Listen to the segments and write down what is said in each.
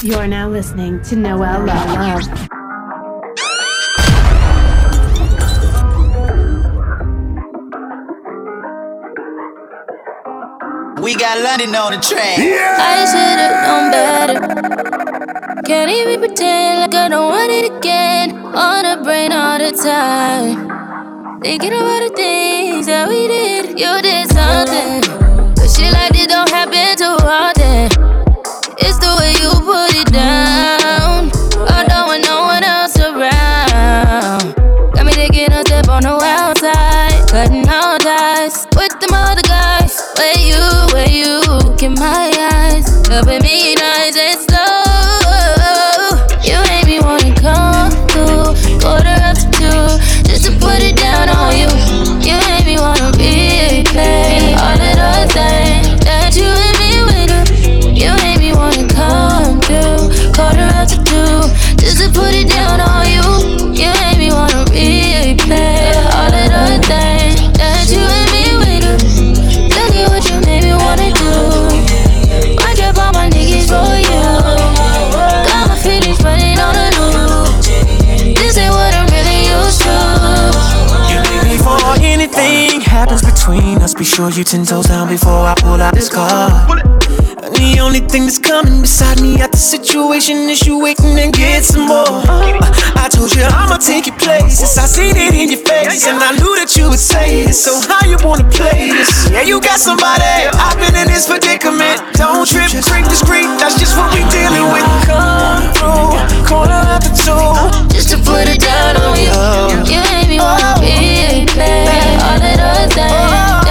You're now listening to Noel Love. We got London on the track. I should've known better. Can't even pretend like I don't want it again. On the brain all the time. Thinking about the things that we did. You did something. But shit like this don't happen too often. Be sure you ten toes down before I pull out this car. And the only thing that's coming beside me at the situation is you waiting and get some more. I told you I'ma take your places. I seen it in your face, and I knew that you would say this. So how you wanna play this? Yeah, you got somebody. I've been in this predicament. Don't trip, creep discreet. That's just what we dealing with. Come through, corner after two. Just to put it down on you. You made me wanna replay all of those things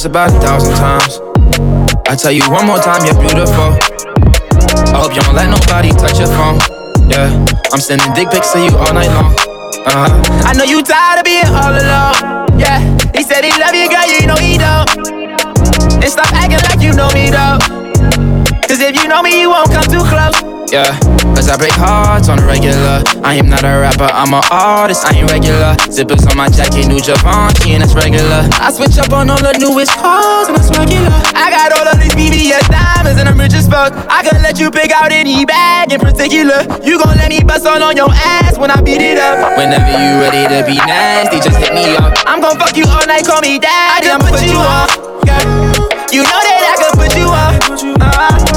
this about a thousand times. I tell you one more time, you're beautiful. I hope you don't let nobody touch your phone. Yeah, I'm sending dick pics to you all night long. Uh huh. I know you tired of being all alone. Yeah, he said he love you, girl, you know he don't. And stop acting like you know me though. Cause if you know me, you won't come too close. Yeah, cause I break hearts on a regular. I am not a rapper, I'm an artist, I ain't regular. Zippers on my jacket, new Givenchy, and that's regular. I switch up on all the newest cars, and that's regular. I got all of these VVS diamonds and I'm rich as fuck. I can let you pick out any bag in particular. You gon' let me bust all on your ass when I beat it up. Whenever you ready to be nasty, just hit me up. I'm gon' fuck you all night, call me daddy. I can put you on. Yeah. You know that I can put you on. Uh,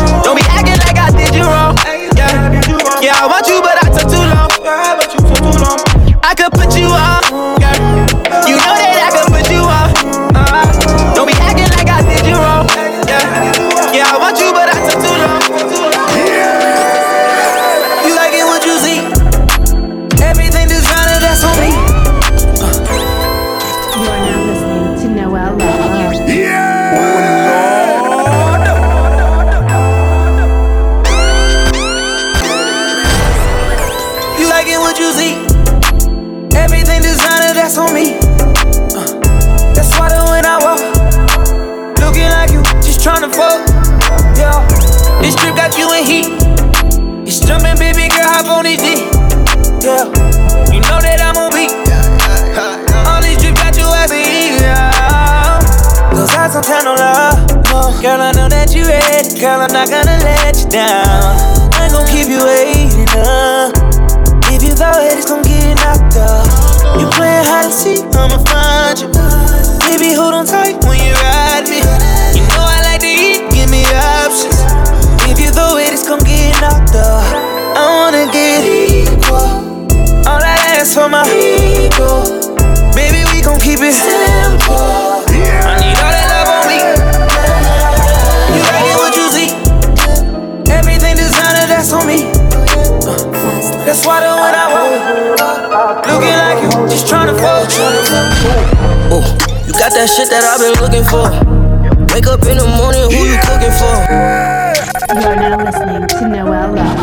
I'ma find you. Baby, hold on tight when you ride me. You know I like to eat, give me options. If you throw it, it's gon' get knocked up. I wanna get equal. All that ass for my ego. Baby, we gon' keep it simple. I need all that love on me. You like it what you see. Everything designer, that's on me. Uh, that's why the just tryna fuck. Oh, you got that shit that I've been looking for. Wake up in the morning, who you cooking for? You are now listening to Noel Love.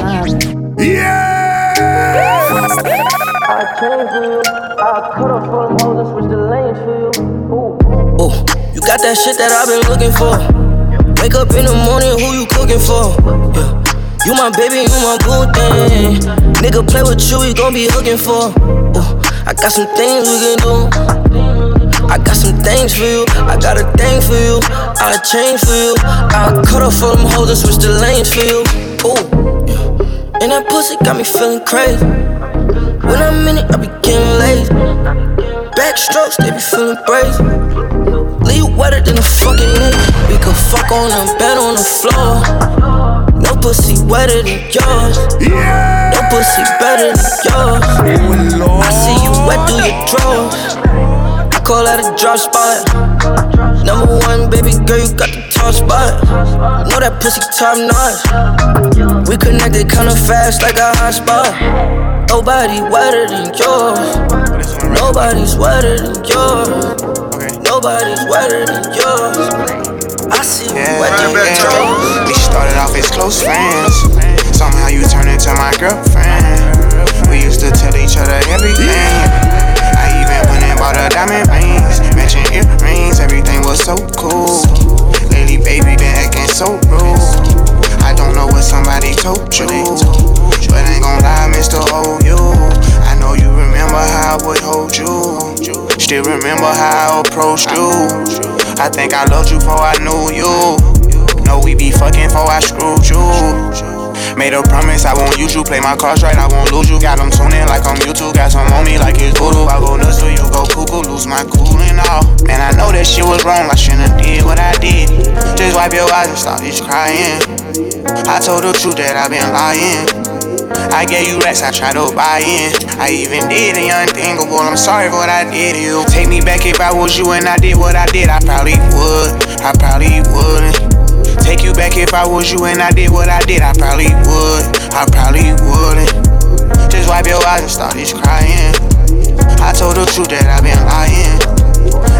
I changed for you. I cut off from hoes and switch the lanes for you. Ooh. Ooh, you got that shit that I've been looking for. Wake up in the morning, who you cooking for? Yeah. You my baby, you my boo thing. Nigga play with you, he gon' be hooking for. Ooh, I got some things we can do. I got some things for you. I got a thing for you. I change for you. I cut off from them hoes and switch the lanes for you. Ooh, yeah. And that pussy got me feeling crazy. When I'm in it, I be getting lazy. Backstrokes, they be feeling brazy. Leave wetter than a fucking nigga. We could fuck on them, bed on the floor. No pussy wetter than yours. No pussy better than yours. I see you wet through your drawers. I call that a drop spot. Number one, baby girl, you got the top spot. Know that pussy top notch. We connected kinda fast like a hot spot. Nobody wetter than yours. Nobody's wetter than yours. Nobody's wetter than yours. I see you wet through your drawers. We started off as close friends. Somehow you turned into my girlfriend. We used to tell each other everything. I even went and bought her diamond rings, matching earrings. Everything was so cool. Lately, baby, been acting so rude. I don't know what somebody told you, but ain't gon' lie, Mr. OU. I know you remember how I would hold you. Still remember how I approached you. I think I loved you before I knew you. Know we be fucking before I screwed you. Made a promise I won't use you. Play my cards right, I won't lose you. Got them tuning like I'm YouTube. Got some on me like it's voodoo. I go nuts till you go cuckoo. Lose my cool and all. Man, I know that shit was wrong. I shouldn't have did what I did. Just wipe your eyes and stop this crying. I told the truth that I've been lying. I gave you racks, I tried to buy in. I even did the unthinkable. I'm sorry for what I did to you. Take me back if I was you and I did what I did. I probably would. I probably wouldn't. Take you back if I was you and I did what I did. I probably would. I probably wouldn't. Just wipe your eyes and start this crying. I told the truth that I've been lying.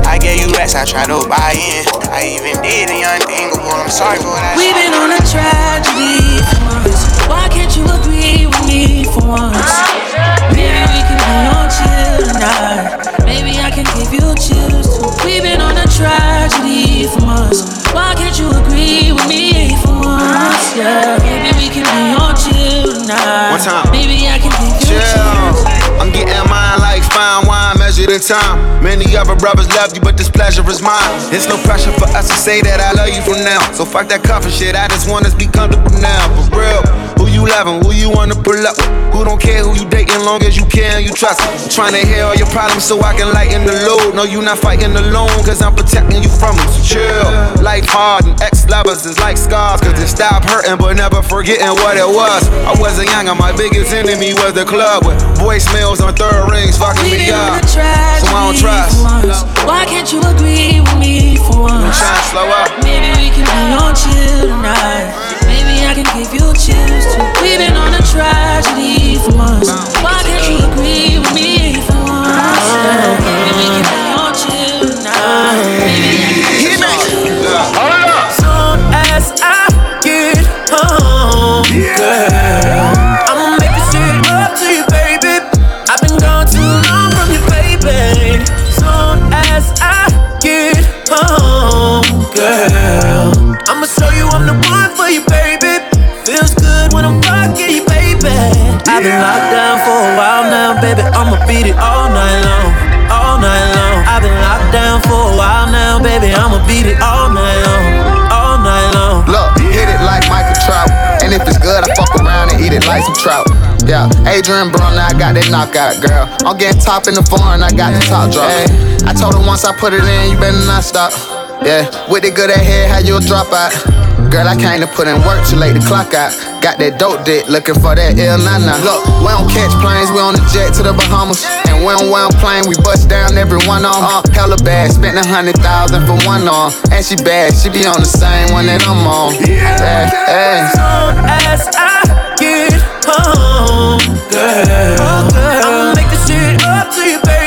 I gave you racks, I tried to buy in. I even did the unthinkable. I'm sorry for what I We've been on a tragedy for once. Why can't you agree with me for once? Maybe we can be on chill tonight. Maybe I can give you chills too. We've been on a tragedy for months. Why can't you agree with me for once? Yeah, maybe we can be on chill tonight. One time. Maybe I can you Chill. I'm getting mine like fine wine measured in time. Many other brothers love you, but this pleasure is mine. It's no pressure for us to say that I love you from now. So fuck that comfort shit. I just want us to be comfortable now. For real. Who you loving? Who you wanna pull up? Who don't care who you dating long as you care and you trust? Trying to hear all your problems so I can lighten the load. No, you not fighting alone, cause I'm protecting you from them. So chill. Life hard and ex lovers is like scars. Cause it stop hurting, but never forgetting what it was. I wasn't young, and my biggest enemy was the club with voicemails on third rings fucking me up. So I don't trust. once. Why can't you agree with me for I'm once? trying to slow up. Maybe we can be on chill tonight. I can give you chills too. We've been on a tragedy for months. Why can't you agree with me I've been locked down for a while now, baby. I'ma beat it all night long, all night long. I've been locked down for a while now, baby. I'ma beat it all night long, all night long. Look, hit it like Michael Trout. And if it's good, I fuck around and eat it like some trout. Yeah, Adrian Brown, I got that knockout, girl. I'm getting top in the foreign, I got the top drop. Hey, I told her once I put it in, you better not stop. Yeah, with the good ahead, how you'll drop out. Girl, I came to put in work till late to clock out. Got that dope dick, looking for that ill nana. Look, we don't catch planes, we on the jet to the Bahamas. And we don't wear a plane, we bust down every one on. Uh, hella bad, spent a hundred thousand for one on. And she bad, she be on the same one that I'm on. Yeah, yeah. soon as I get home, girl. I'ma make this shit up to you, baby.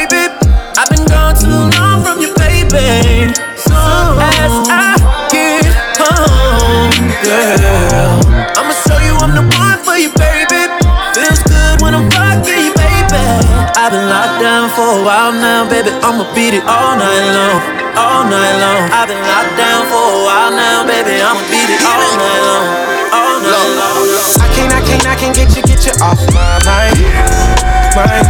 Wild now, baby. I'ma beat it all night long, all night long. I've been locked down for a while now, baby. I'ma beat it all night long, all night long. I can't, I can't, I can't get you, get you off my mind, mind.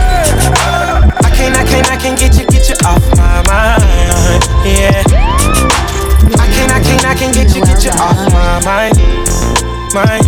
I can't, I can't, I can't get you, get you off my mind, yeah. I can't, I can't, I can't get you, get you off my mind, mind.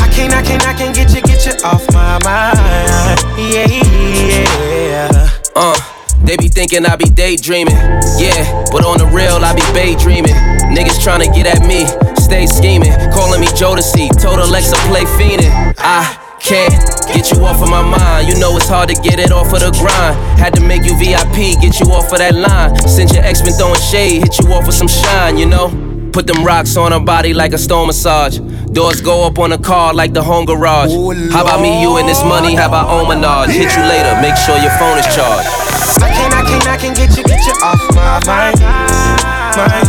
I can't, I can't, I can't get you, get you off my mind, yeah, yeah. Uh, they be thinking I be daydreaming. Yeah, but on the real, I be daydreaming. Niggas tryna get at me, stay scheming. Calling me Jodeci, told Alexa play fiendin'. I can't get you off of my mind. You know it's hard to get it off of the grind. Had to make you VIP, get you off of that line. Since your ex been throwing shade, hit you off with some shine, you know? Put them rocks on her body like a stone massage. Doors go up on the car like the home garage. Oh, How about me, you, and this money? How about own menage? Hit you later, make sure your phone is charged. I can't, I can't, I can't get you, get you off my mind, mind.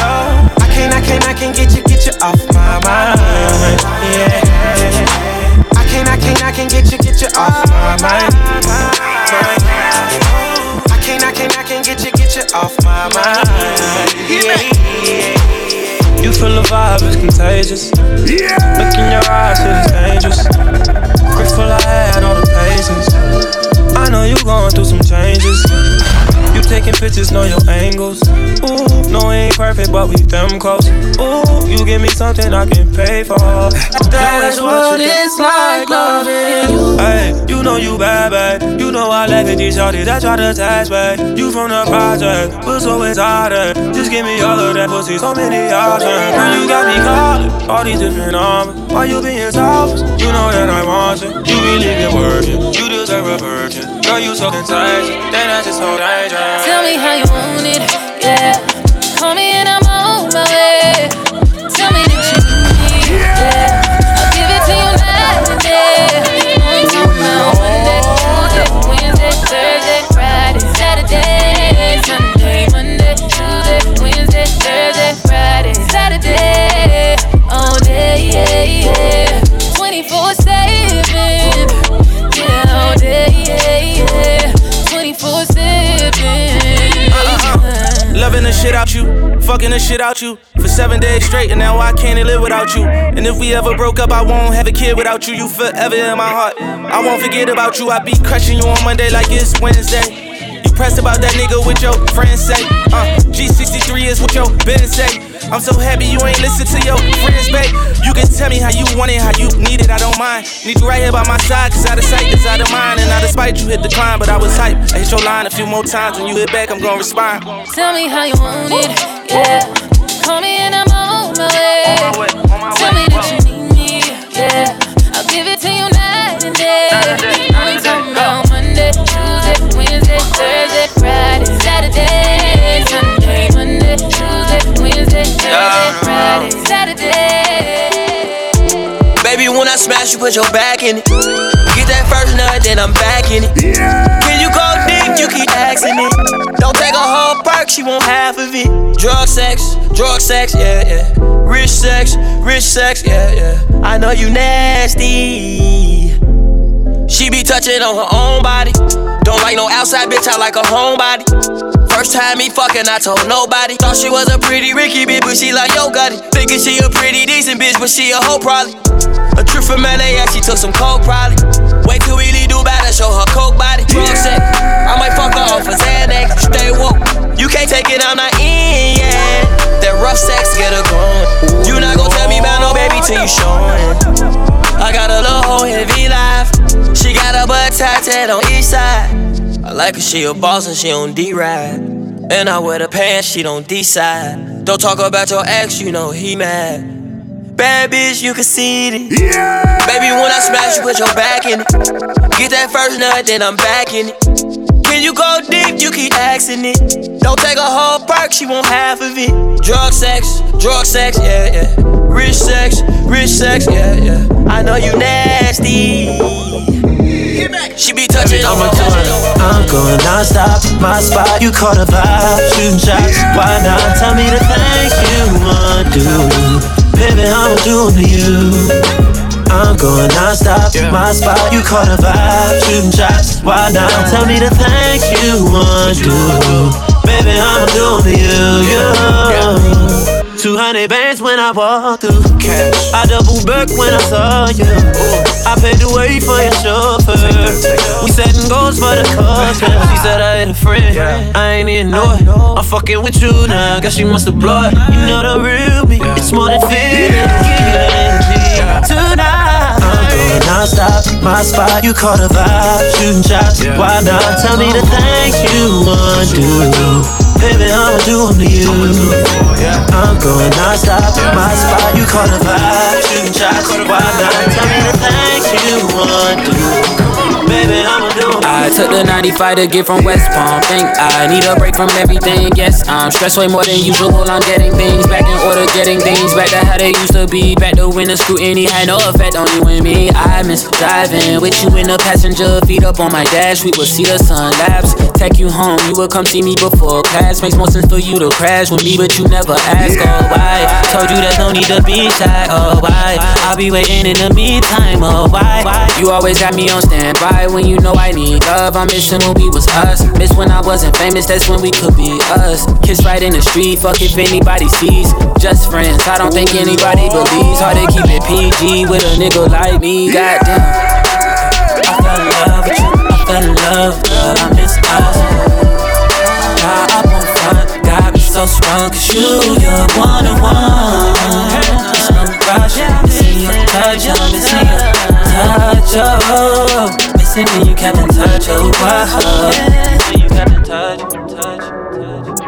Oh. I can't, I can't, I can't get you, get you off my mind, yeah. I can't, I can't, I can't get you, get you off my mind, mind. Oh. I can't, I can't, I can't get you, get you off my mind, yeah. You feel the vibe, it's contagious. Yeah. Look in your eyes, it is dangerous. Grateful I had all the patience. I know you going through some changes. You taking pictures, know your angles. Ooh, no, we ain't perfect, but we them close. Ooh, you give me something I can pay for. That's what it's like loving you. Hey, you know you bad, bad. You know I laugh at these shorties that try to attach back. You from the project, but so excited. Just give me all of that pussy, so many options. Girl, you got me calling all these different numbers. Why you being selfish? You know that I want you. You really been working. You deserve a virgin. Girl, you so contagious. Then I just so dangerous. Tell me how you want it, yeah. Fucking the shit out you for seven days straight, and now I can't live without you. And if we ever broke up, I won't have a kid without you. You forever in my heart. I won't forget about you. I be crushing you on Monday like it's Wednesday. You pressed about that nigga with your friends say. Uh, G63 is what your business say. I'm so happy you ain't listen to your friends, babe. You can tell me how you want it, how you need it, I don't mind. Need you right here by my side, cause out of sight is out of mind. And out of you hit the climb, but I was hype. I hit your line a few more times, when you hit back, I'm gonna respond. Tell me how you want it, yeah. Call me and I'm on my way. Tell me that you need me, yeah. I'll give it to you night when I smash, you put your back in it. Get that first nut, then I'm back in it. Can you go deep? You keep asking it. Don't take a whole perk, she want half of it. Drug sex, drug sex, yeah, yeah. Rich sex, rich sex, yeah, yeah. I know you nasty. She be touching on her own body. Don't like no outside bitch, I like a homebody. First time me fucking, I told nobody. Thought she was a pretty Ricky bitch, but she like yo got it. Thinking she a pretty decent bitch, but she a hoe probably. A trip from LA, she took some coke probably. Wait till we leave Dubai to show her coke body. Drug sex, I might fuck her off a Xanax. Stay woke, you can't take it, I'm not in yet. That rough sex get her going. You not gon' tell me about no baby till you showin'. I got a little hoe heavy life. She got her butt tatted on each side. I like her, she a boss and she on D-ride. And I wear the pants, she don't decide. Don't talk about your ex, you know he mad. Bad bitch, you can see it. Yeah. Baby, when I smash, you put your back in it. Get that first nut, then I'm back in it. Can you go deep? You keep asking it. Don't take a whole perk, she want half of it. Drug sex, drug sex, yeah, yeah. Rich sex, rich sex, yeah, yeah. I know you nasty. She be touching I'm on a her I'm going non-stop, my spot. You caught a vibe, shooting shots. Why not tell me the things you want to do? Baby, I'm doing to you. I'm going non-stop, yeah. my spot. You caught a vibe, shooting shots. Why not? Tell me the things you want to do. Baby, I'm doing to you, yeah. 200 bands when I walk through. Cash. I double back when I saw you. Ooh. I paid the way for your chauffeur. We setting goals for the cause. She said I had a friend. Yeah. I ain't even know it. I'm fucking with you now. Guess she must have it. You know the real me. It's more than. Give you tonight. I'm going non-stop, my spot. You caught a vibe, shooting shots. Why not? Tell me the things you want to do. Baby, I'ma do them to you. I'm going non-stop, my spot. You call the vibe, shooting shots. Why not? Tell me the things you want to. do. Baby, I'ma do I took the 95 to get from West Palm. Think I need a break from everything. Yes, I'm stressed way more than usual. I'm getting things back in order, getting things back to how they used to be. Back to when the scrutiny had no effect on you and me. I miss driving with you in the passenger, feet up on my dash. We would see the sun lapse, take you home. You would come see me before class. Makes more sense for you to crash with me, but you never ask. Oh, why? Told you there's no need to be shy. Oh, why? I'll be waiting in the meantime. Oh, why? You always got me on standby when you know I need love. I miss when we was us. Miss when I wasn't famous, that's when we could be us. Kiss right in the street, fuck if anybody sees. Just friends, I don't think anybody believes. Hard to keep it PG with a nigga like me, goddamn. I fell in love with you, I fell in love, I miss us. Got up on front, got me so strong, cause you, me, you in touch, oh wow. You kept in touch, touch, touch.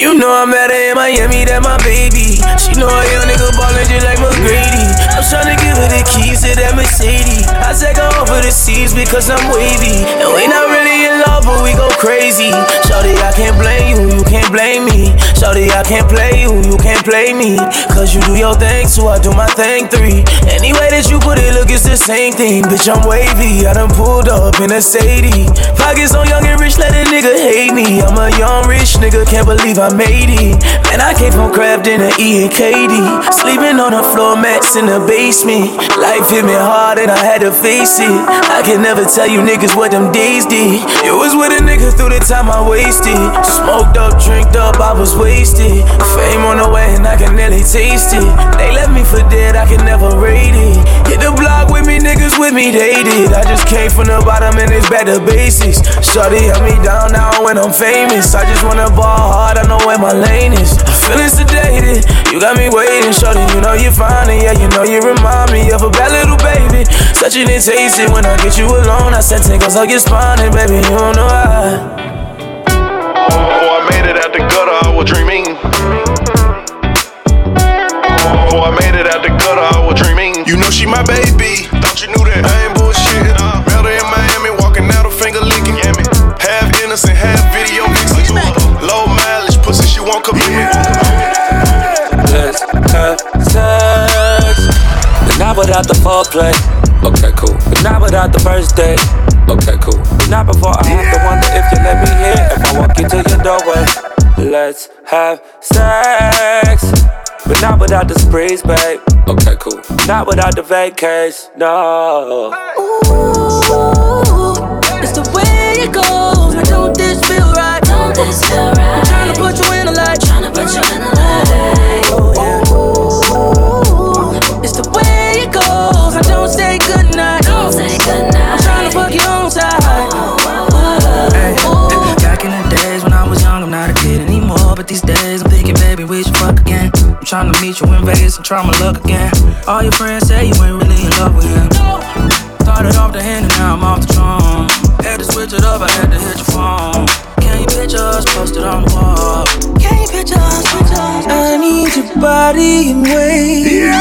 You know I met her in Miami, that my baby. She know a young nigga ballin' just like McGrady. I'm tryna give her the to that Mercedes. I take her over the seas because I'm wavy. And we not really in love, but we go crazy. Shorty, I can't blame you, you can't blame me. Shorty, I can't play you, you can't play me. Cause you do your thing, so I do my thing three. Any way that you put it, look, it's the same thing. Bitch, I'm wavy. I done pulled up in a Sadie. Pockets on young and rich, let a nigga hate me. I'm a young rich nigga, can't believe I made it. Man, I came from the E and KD. Sleeping on the floor mats in the basement. Life hit me hard and I had to face it. I can never tell you niggas what them days did. You was with a nigga through the time I wasted. Smoked up, drinked up, I was wasted. Fame on the way and I can nearly taste it. They left me for dead, I can never rate it. Hit the block with me, niggas with me, they did. I just came from the bottom and it's better basics. Shorty held me down now when I'm famous. I just wanna ball hard, I know where my lane is. Feeling sedated, you got me waiting, shorty. You know you're fine, and yeah, you know you remind me of a bad little baby. Such an taste it when I get you alone. I said, take us like your spine, and baby, you don't know why. Oh, I made it out the gutter, I was dreaming. Oh, I made it out the gutter, I was dreaming. You know she my baby, thought you knew that. I ain't not without the foreplay. Okay, cool. But not without the first date. Okay, cool. But not before I have to wonder if you let me in. If I walk into your doorway. Let's have sex. But not without the sprees, babe. Okay, cool. Not without the vacays, no. Ooh, it's the way it goes. I don't this feel right? Don't this feel right? I'm tryna put you in the light. Tryna put you in the light. Trying to meet you in Vegas and try my luck again. All your friends say you ain't really in love with him. Started off the hand and now I'm off the drum. Had to switch it up, I had to hit your phone. Can you picture us posted on the wall? Can you picture us, picture us? I need your body in ways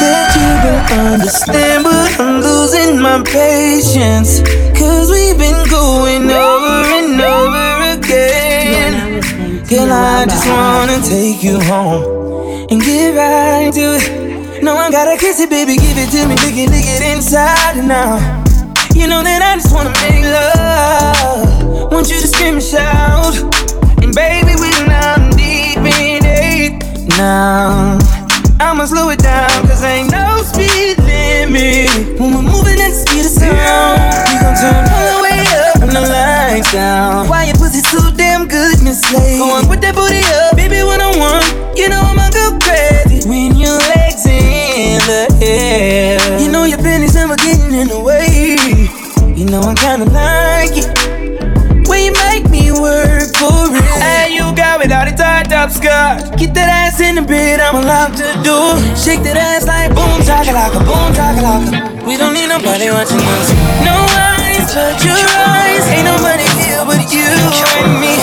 that you don't understand, but I'm losing my patience. Cause we've been going over and over again. Girl, I just wanna take you home and get right to it. No, I gotta kiss it, baby, give it to me, lick it, lick it inside out. You know that I just wanna make love. Want you to scream and shout. Tied up. Get that ass in the bed, I'm allowed to do. Shake that ass like boom, chakalaka, boom, chakalaka. We don't need nobody watching us. No eyes but your eyes. Ain't nobody here but you and me.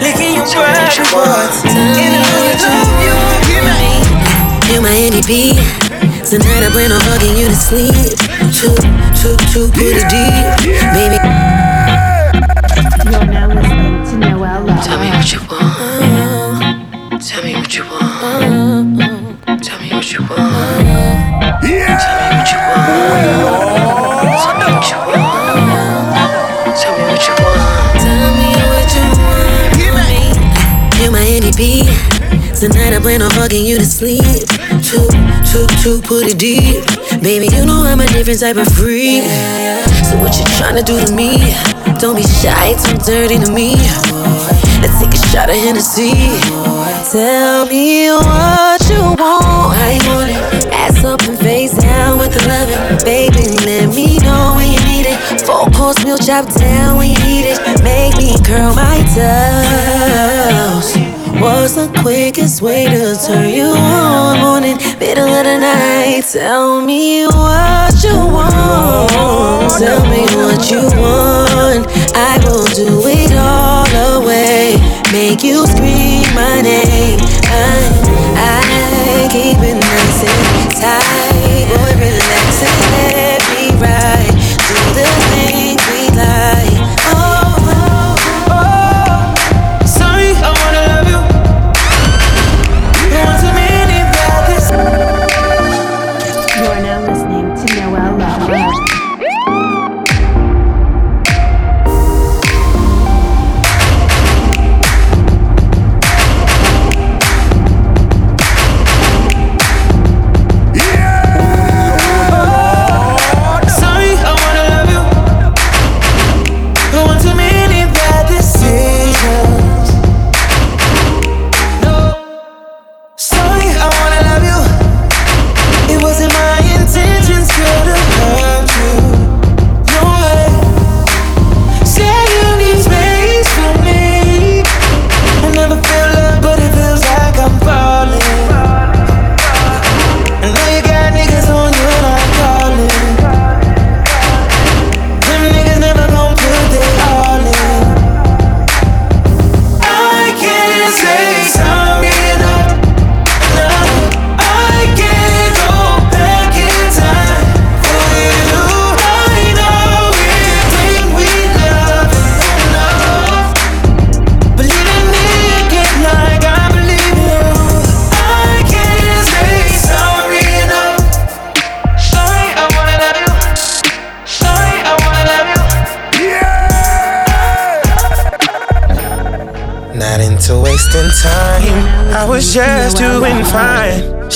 Licking your private parts. And I love you. You my NDP. Tonight I plan on hugging you to sleep. Choo, choo, choo, put it deep. Baby. You're now listening to Noel Love. Tell me what you want. Tell me what you want. Tell me what you want. Tell me what you want. Tell me what you want. You my NDP. Tonight I plan on fucking you to sleep. Choo, choo, choo, put it deep. Baby, you know I'm a different type of freak. So what you tryna do to me? Don't be shy, too dirty to me. Let's take a shot of Hennessy. Tell me what you want. I want it. Ass up and face down with the loving. Baby, let me know when you need it. Four course meal chop down when you need it. Make me curl my toes. What's the quickest way to turn you on? Morning, middle of the night. Tell me what you want. Tell me what you want. I will do it all. Make you scream my name. I, I keep it nice and tight. Boy, relax and let me ride. Do the things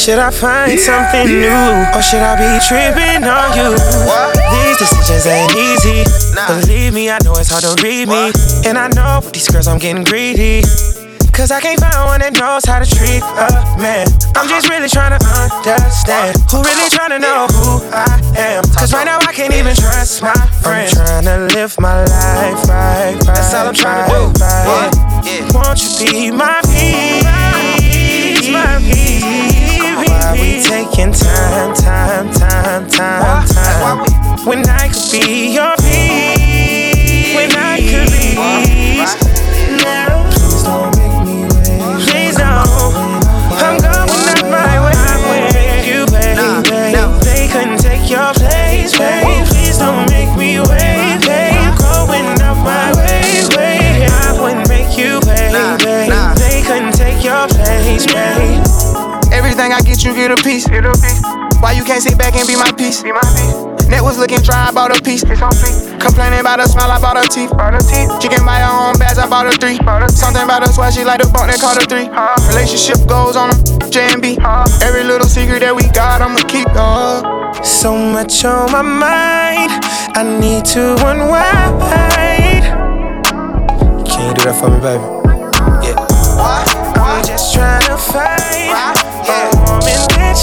Should I find something new? Or should I be tripping on you? These decisions ain't easy. Believe me, I know it's hard to read me. And I know with these girls I'm getting greedy. Cause I can't find one that knows how to treat a man. I'm just really trying to understand who really trying to know who I am. Cause right now I can't even trust my friends. I'm trying to live my life right, right. That's all I'm trying to do. Right. Won't you be my peace? My peace. Taking time, time, time, time, time? When I could be your They couldn't take your place, babe. Everything I get, you get a piece. Why you can't sit back and be my piece? Be my piece. Net was looking dry, I bought a piece. Complaining about her smile, I bought her teeth. She can buy her own bags, I bought her three. Something about her swag, she like the bunk that called her three. Relationship goes on a J and B. Every little secret that we got, I'ma keep. Uh. So much on my mind, I need to unwind. Can you do that for me, baby? Yeah. I'm just trying to find yeah.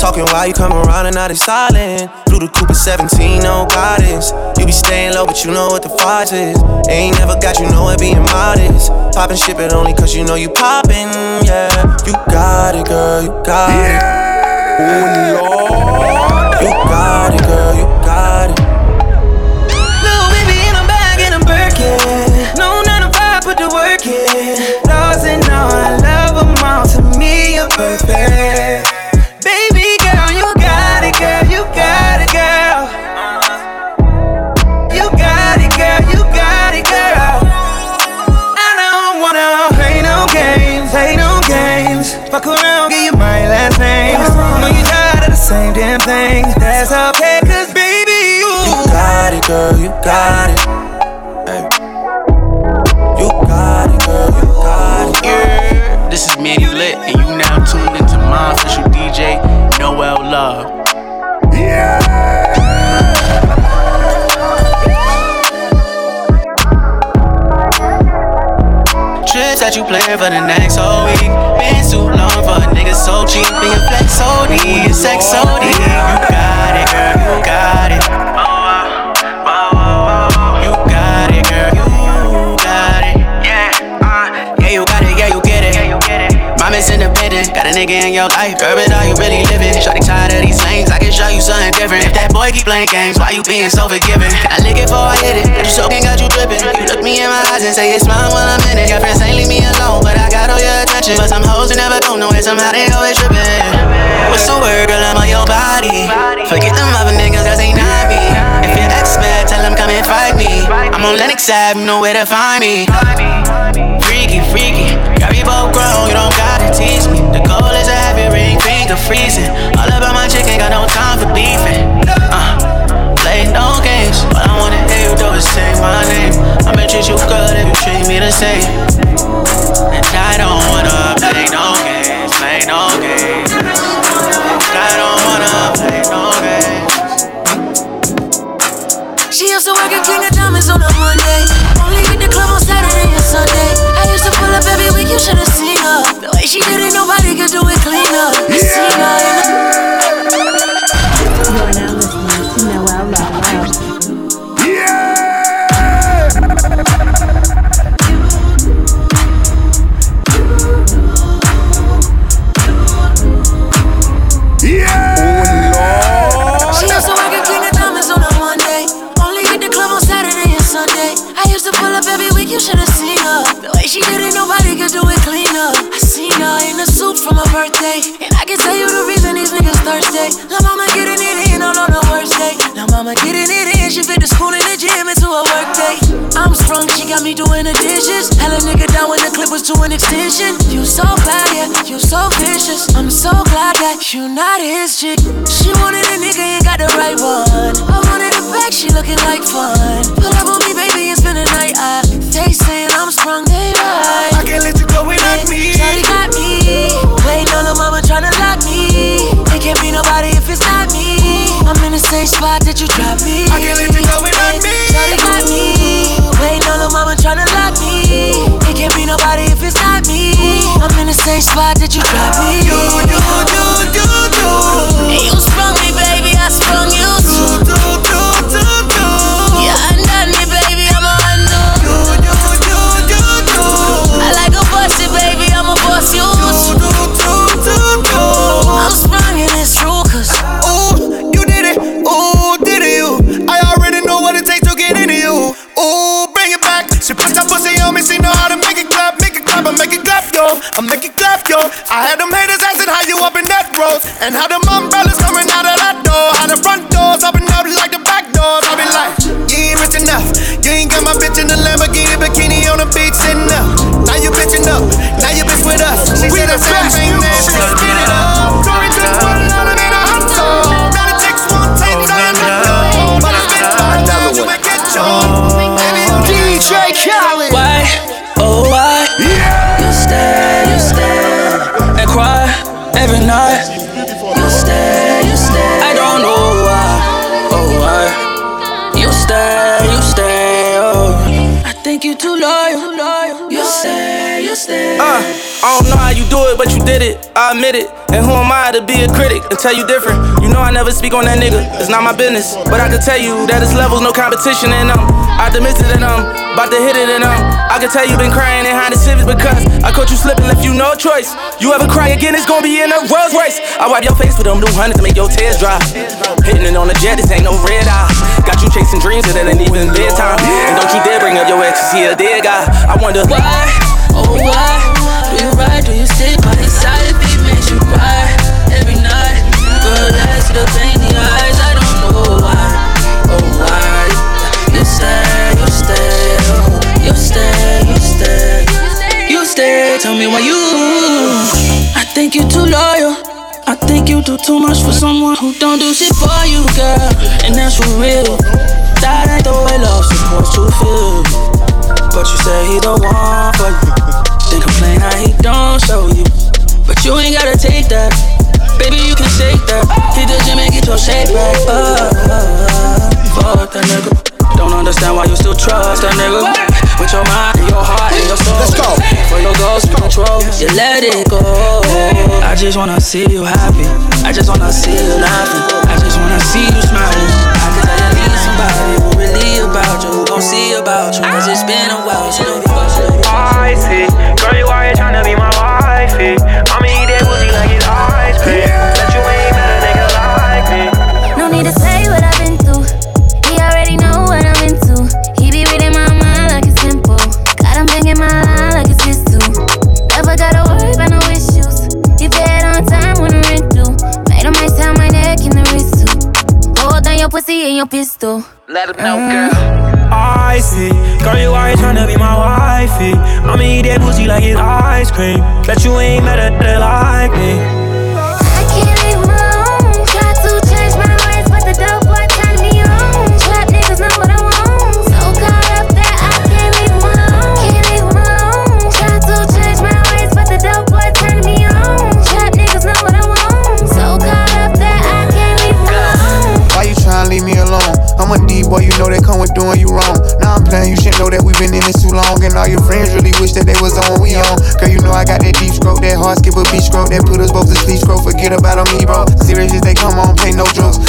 Talking while you come around and now they silent. Blue the Cooper 17, no guidance. You be staying low, but you know what the fight is. Ain't never got you know it being modest. Poppin' shit, but only cause you know you poppin', yeah. You got it, girl, you got it. Oh, Lord. You got it, girl, you got it. Little baby in a bag and I'm Birkin. No 9 to 5, put the work in. Lost and all, I love them all. To me, you're perfect. You got it, girl, you got it, girl. You got it, girl, you got it, girl. I don't wanna play no games, play no games. Fuck around, give you my last name. Know you tired of the same damn thing. That's okay, cause baby, you. You got it, girl, you got it. That you play for the next whole week. Been too long for a nigga so cheap. Being flex OD, sex OD. You got a nigga in your life. Girl, but are you really living? Shorty tired of these things, I can show you something different. If that boy keep playing games, why you being so forgiving? I lick it before I hit it? Got you soaking, got you dripping. You look me in my eyes and say it's mine when I'm in it. Your friends ain't leave me alone, but I got all your attention. But some hoes who never go nowhere, somehow they always tripping. What's the word, girl? I'm on your body. Forget them other niggas, cause they not me. If your ex mad, tell them come and fight me. I'm on Lenox Ave, you know where to find me. Freaky, freaky. Got me both grown, you don't gotta teach me. She fit the school and the gym into a work day. I'm sprung, she got me doing the dishes. Hella nigga down when the clip was to an extension. You so bad, yeah, you so vicious. I'm so glad that you not his chick. She wanted a nigga, ain't got the right one. I wanted a back, she looking like fun. Pull up on me, baby, and spend the night. I, they saying I'm sprung, they right. I can't let you go without me. Shawty got me. Waiting on the mama tryna lock me. It can't be nobody if it's not me. I'm in the same spot that you dropped me. I can't let you go without me. Shawty got me. Waiting on the mama tryna lock me. It can't be nobody if it's not me. I'm in the same spot that you dropped me. You, you, you, you, you. You sprung me, baby. I sprung you too. I make it clap, yo. I had them haters asking how you up in that road. And how them umbrellas coming out of that door. How the front doors open up like the back doors. I be like, you ain't rich enough. You ain't got my bitch in the Lamborghini bikini on the beach sitting up. Now you bitching up. Now you bitch with us. We, we the same thing, it, but you did it. I admit it. And who am I to be a critic and tell you different? You know I never speak on that nigga. It's not my business. But I can tell you that it's levels, no competition, and I'm optimistic and I'm about to hit it and I'm. I can tell you been crying behind the civics because I caught you slipping, left you no choice. You ever cry again, it's gonna be in a Rolls Royce. I wipe your face with them new hundreds to make your tears dry. Hitting it on the jet, this ain't no red eye. Got you chasing dreams that ain't even bedtime. And don't you dare bring up your ex, he a dead guy. I wonder why, oh why, do you ride, do you stick Tell me why you. I think you too loyal. I think you do too much for someone who don't do shit for you, girl. And that's for real. That ain't the way love's supposed to feel. But you say he the one for you. Then complain how he don't show you. But you ain't gotta take that. Baby, you can shake that. Hit the gym and get your shape back. Uh, uh, uh, fuck that nigga. Don't understand why you still trust that nigga. With your mind and your heart and your soul. Let's go. For your goals, you control. You let it go. I just wanna see you happy. I just wanna see you laughing. I just wanna see you smiling. I can tell you need somebody who really about you, who gon' see about you. Cause it's been a while, so don't I see. Let him know,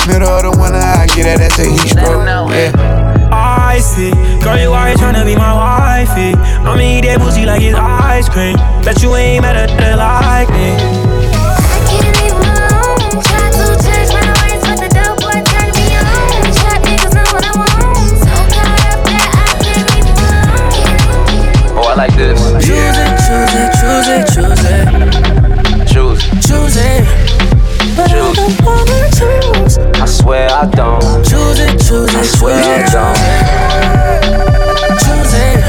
Middle of the winter, I get that, that's a heat stroke. Yeah. I see. Girl, you out here tryna be my wifey. I'ma eat that pussy like it's ice cream. Bet you ain't met a nigga like me. Swear I don't. Choose it, choose it. I swear choose I don't. Choose it.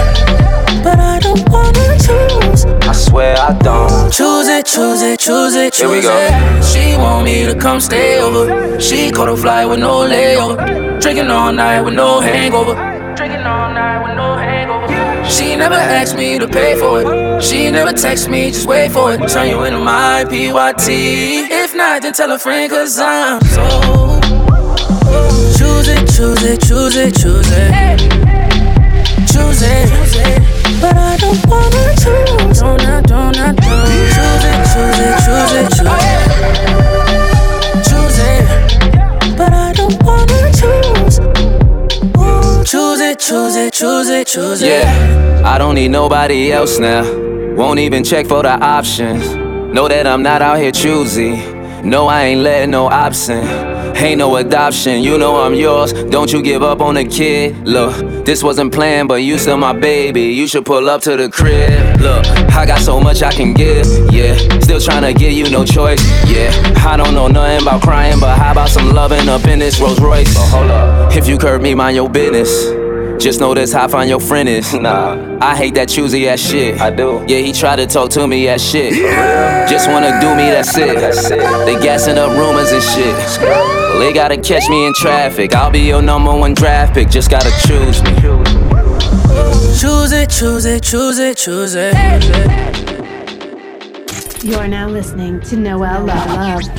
But I don't wanna choose. I swear I don't. Choose it, choose it, choose it, Here we choose go. it. She want me to come stay over. She caught a flight with no layover. Drinking all night with no hangover. Drinking all night with no hangover. She never asked me to pay for it. She never text me, just wait for it. Turn you into my PYT. If not, then tell a friend, cause I'm so. Choose it, choose it, choose it, choose it. Choose it. But I don't wanna choose. Don't I, don't I, don't. Choose it, choose it, choose it, choose it. Choose it. But I don't wanna choose. Choose it, choose it, choose it, choose it. Yeah, I don't need nobody else now. Won't even check for the options. Know that I'm not out here choosy. No, I ain't letting no option. Ain't no adoption, you know I'm yours. Don't you give up on the kid. Look, this wasn't planned, but you still my baby. You should pull up to the crib. Look, I got so much I can give. Yeah, still trying to give you no choice. Yeah, I don't know nothing about crying, but how about some loving up in this Rolls Royce? But hold up, if you curb me, mind your business. Just know this how fine your friend is. Nah, I hate that choosy ass shit. I do. Yeah, he tried to talk to me as shit. Yeah. Just wanna do me, that's it. That's it. They gassing up rumors and shit. Well, they gotta catch me in traffic. I'll be your number one draft pick. Just gotta choose me. Choose it, choose it, choose it, choose it. You are now listening to Noel Love.